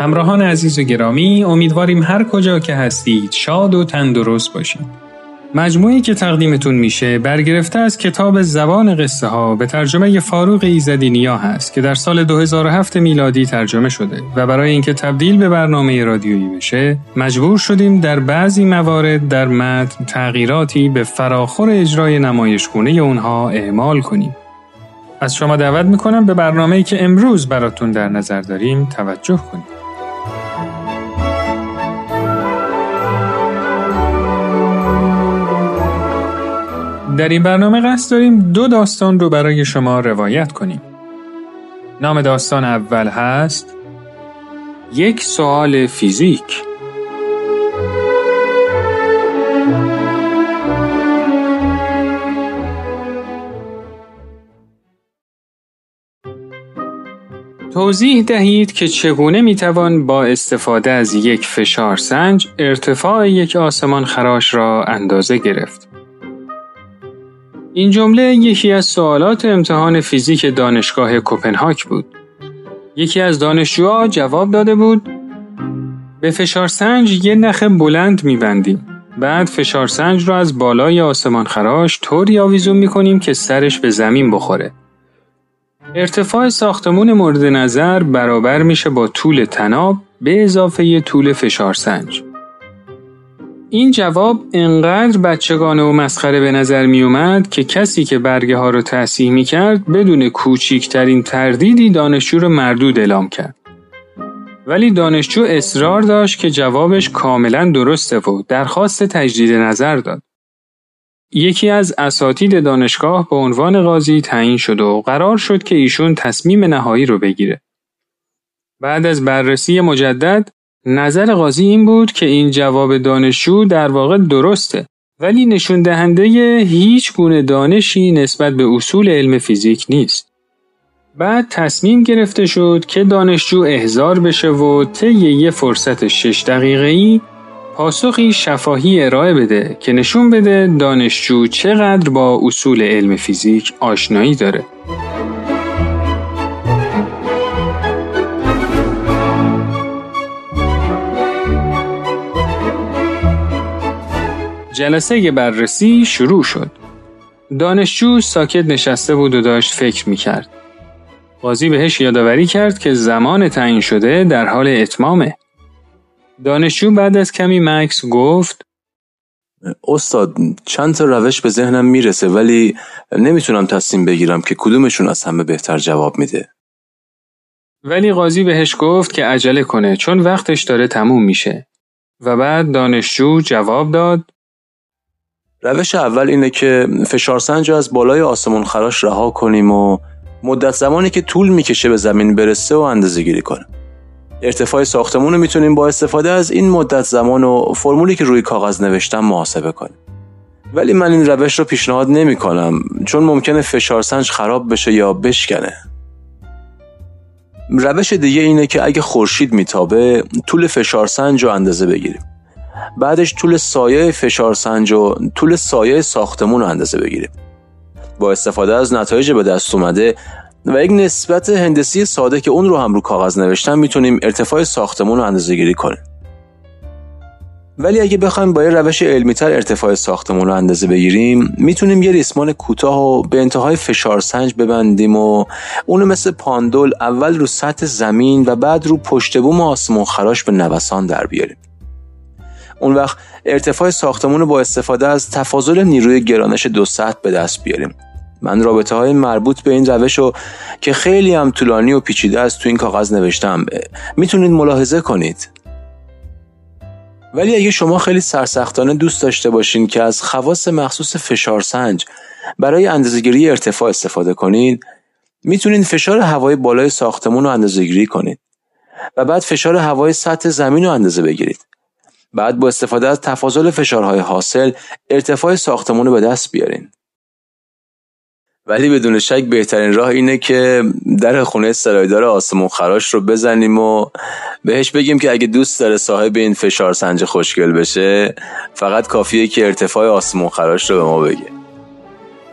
همراهان عزیز و گرامی امیدواریم هر کجا که هستید شاد و تندرست باشید. مجموعی که تقدیمتون میشه برگرفته از کتاب زبان قصه ها به ترجمه فاروق ایزدی نیا هست که در سال 2007 میلادی ترجمه شده و برای اینکه تبدیل به برنامه رادیویی بشه مجبور شدیم در بعضی موارد در متن تغییراتی به فراخور اجرای نمایشگونه اونها اعمال کنیم. از شما دعوت می‌کنم به برنامه‌ای که امروز براتون در نظر داریم توجه کنید. در این برنامه قصد داریم دو داستان رو برای شما روایت کنیم. نام داستان اول هست یک سوال فیزیک توضیح دهید که چگونه می‌توان با استفاده از یک فشار سنج ارتفاع یک آسمان خراش را اندازه گرفت. این جمله یکی از سوالات امتحان فیزیک دانشگاه کوپنهاگ بود. یکی از دانشجوها جواب داده بود به فشار سنج یه نخ بلند میبندیم. بعد فشار سنج رو از بالای آسمان خراش طوری آویزون می‌کنیم که سرش به زمین بخوره. ارتفاع ساختمون مورد نظر برابر میشه با طول تناب به اضافه طول فشار سنج. این جواب انقدر بچگانه و مسخره به نظر می اومد که کسی که برگه ها رو تصحیح می کرد بدون کوچیکترین تردیدی دانشجو رو مردود اعلام کرد. ولی دانشجو اصرار داشت که جوابش کاملا درسته و درخواست تجدید نظر داد. یکی از اساتید دانشگاه به عنوان قاضی تعیین شد و قرار شد که ایشون تصمیم نهایی رو بگیره. بعد از بررسی مجدد نظر قاضی این بود که این جواب دانشجو در واقع درسته ولی نشون دهنده هیچ گونه دانشی نسبت به اصول علم فیزیک نیست. بعد تصمیم گرفته شد که دانشجو احضار بشه و طی یه فرصت شش دقیقه ای پاسخی شفاهی ارائه بده که نشون بده دانشجو چقدر با اصول علم فیزیک آشنایی داره. جلسه بررسی شروع شد. دانشجو ساکت نشسته بود و داشت فکر می کرد. قاضی بهش یادآوری کرد که زمان تعیین شده در حال اتمامه. دانشجو بعد از کمی مکس گفت استاد چند تا روش به ذهنم می‌رسه ولی نمی‌تونم تصمیم بگیرم که کدومشون از همه بهتر جواب میده. ولی قاضی بهش گفت که عجله کنه چون وقتش داره تموم میشه. و بعد دانشجو جواب داد روش اول اینه که فشارسنج از بالای آسمون خراش رها کنیم و مدت زمانی که طول می‌کشه به زمین برسه و اندازه گیری کنیم. ارتفاع ساختمون رو می‌تونیم با استفاده از این مدت زمان و فرمولی که روی کاغذ نوشتم محاسبه کنیم. ولی من این روش رو پیشنهاد نمی کنم چون ممکنه فشارسنج خراب بشه یا بشکنه. روش دیگه اینه که اگه خورشید میتابه طول فشارسنج رو اندازه بگیریم. بعدش طول سایه فشار سنج و طول سایه ساختمون رو اندازه بگیریم با استفاده از نتایج به دست اومده و یک نسبت هندسی ساده که اون رو هم رو کاغذ نوشتم می‌تونیم ارتفاع ساختمون رو اندازه گیری کنیم. ولی اگه بخوایم با یه روش علمیتر ارتفاع ساختمون رو اندازه بگیریم می‌تونیم یه ریسمان کوتاه و به انتهای فشار سنج ببندیم و اونو مثل پاندول اول رو سطح زمین و بعد رو پشت بوم آسمون خراش به نوسان در بیاریم. اون وقت ارتفاع ساختمون رو با استفاده از تفاضل نیروی گرانش دو سطح به دست بیاریم. من رابطه های مربوط به این روش رو که خیلی هم طولانی و پیچیده است تو این کاغذ نوشتم. می‌تونید ملاحظه کنید. ولی اگه شما خیلی سرسختانه دوست داشته باشین که از خواص مخصوص فشار سنج برای اندازهگیری ارتفاع استفاده کنید می‌تونید فشار هوای بالای ساختمون رو اندازهگیری کنید و بعد فشار هوای سطح زمین رو اندازه بگیرید. بعد با استفاده از تفاضل فشارهای حاصل ارتفاع ساختمون رو به دست بیارین. ولی بدون شک بهترین راه اینه که در خونه سرایدار آسمون خراش رو بزنیم و بهش بگیم که اگه دوست داره صاحب این فشار سنج خوشگل بشه فقط کافیه که ارتفاع آسمون خراش رو به ما بگه.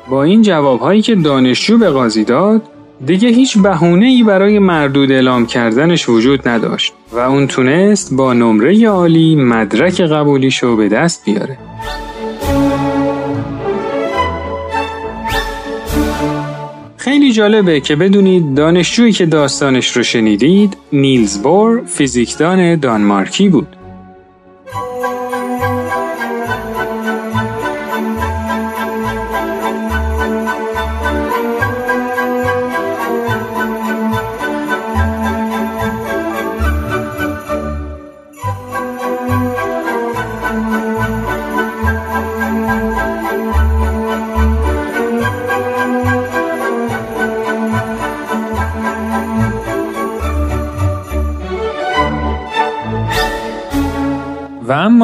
با این جواب هایی که دانشجو به قاضی داد دیگه هیچ بهونه ای برای مردود اعلام کردنش وجود نداشت و اون تونست با نمره عالی مدرک قبولیشو به دست بیاره. خیلی جالبه که بدونید دانشجویی که داستانش رو شنیدید نیلز بور فیزیکدان دانمارکی بود.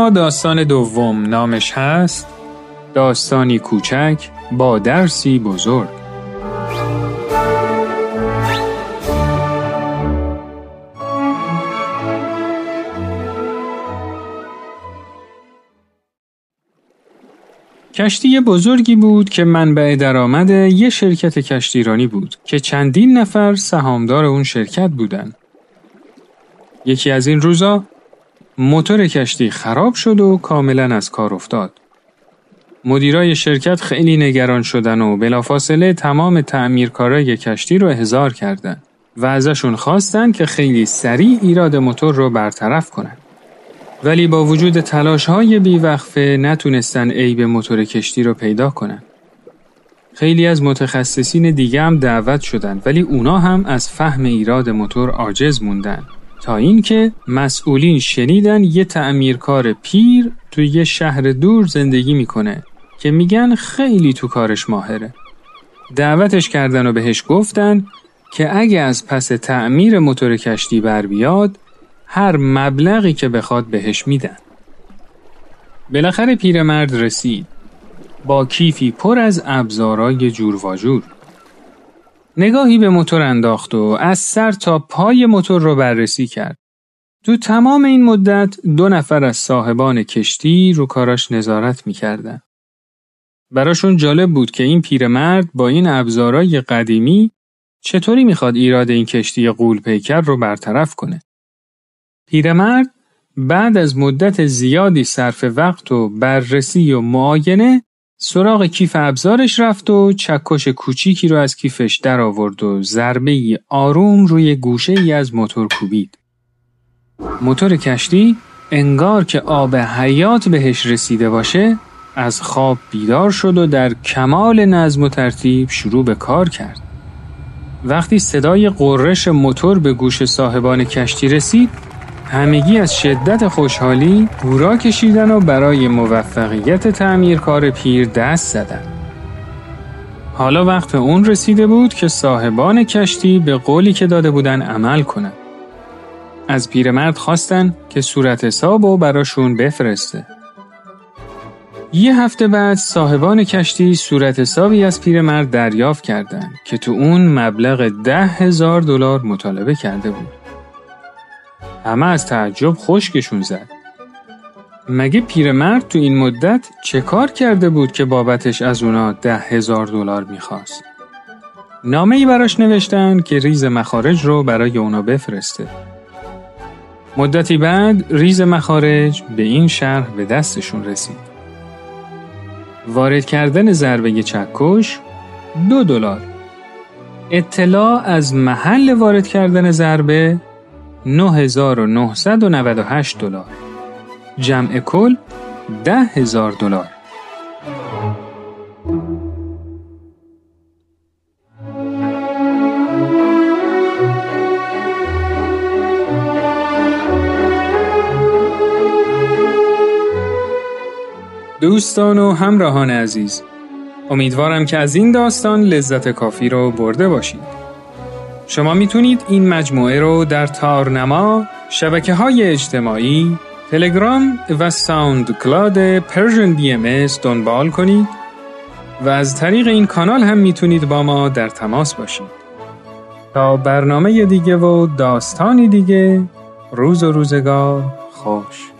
اما داستان دوم نامش هست داستانی کوچک با درسی بزرگ کشتی بزرگی بود که منبع درآمد یه شرکت کشتیرانی بود که چندین نفر سهامدار اون شرکت بودن. یکی از این روزا موتور کشتی خراب شد و کاملا از کار افتاد. مدیرای شرکت خیلی نگران شدن و بلافاصله تمام تعمیرکارای کشتی رو احضار کردند و ازشون خواستن که خیلی سریع ایراد موتور رو برطرف کنن. ولی با وجود تلاش های بیوقفه نتونستن عیب موتور کشتی رو پیدا کنن. خیلی از متخصصین دیگه هم دعوت شدند ولی اونا هم از فهم ایراد موتور عاجز موندن تا اینکه مسئولین شنیدن یه تعمیرکار پیر توی یه شهر دور زندگی می‌کنه که میگن خیلی تو کارش ماهره. دعوتش کردن و بهش گفتن که اگه از پس تعمیر موتور کشتی بر بیاد هر مبلغی که بخواد بهش میدن. بالاخره پیرمرد رسید با کیفی پر از ابزارای جور و جور. نگاهی به موتور انداخت و از سر تا پای موتور رو بررسی کرد. تو تمام این مدت دو نفر از صاحبان کشتی رو کاراش نظارت می‌کردن. براشون جالب بود که این پیرمرد با این ابزارای قدیمی چطوری می‌خواد ایراد این کشتی قول پیکر رو برطرف کنه. پیرمرد بعد از مدت زیادی صرف وقت و بررسی و معاینه سراغ کیف ابزارش رفت و چکش کوچیکی رو از کیفش در آورد و ضربه آروم روی گوشه ای از موتور کوبید. موتور کشتی انگار که آب حیات بهش رسیده باشه از خواب بیدار شد و در کمال نظم و ترتیب شروع به کار کرد. وقتی صدای قررش موتور به گوش صاحبان کشتی رسید همگی از شدت خوشحالی هورا کشیدن و برای موفقیت تعمیرکار پیر دست زدن. حالا وقت اون رسیده بود که صاحبان کشتی به قولی که داده بودن عمل کنند. از پیرمرد خواستن که صورت حساب و براشون بفرسته. یه هفته بعد صاحبان کشتی صورت حسابی از پیرمرد دریافت کردند که تو اون مبلغ ده هزار دلار مطالبه کرده بود. همه از تعجب خشکشون زد. مگه پیرمرد تو این مدت چه کار کرده بود که بابتش از اونا ده هزار دلار می‌خواست؟ نامه ای براش نوشتن که ریز مخارج رو برای اونا بفرسته. مدتی بعد ریز مخارج به این شرح به دستشون رسید. وارد کردن ضربه چکش دو دلار. اطلاع از محل وارد کردن ضربه 9998 دلار. جمع کل 10000 دلار. دوستان و همراهان عزیز امیدوارم که از این داستان لذت کافی رو برده باشید شما می‌تونید این مجموعه رو در تارنما شبکه های اجتماعی تلگرام و SoundCloud Persian BM دنبال کنید و از طریق این کانال هم می‌تونید با ما در تماس باشید. تا برنامه دیگه و داستانی دیگه روز و روزگار خوش.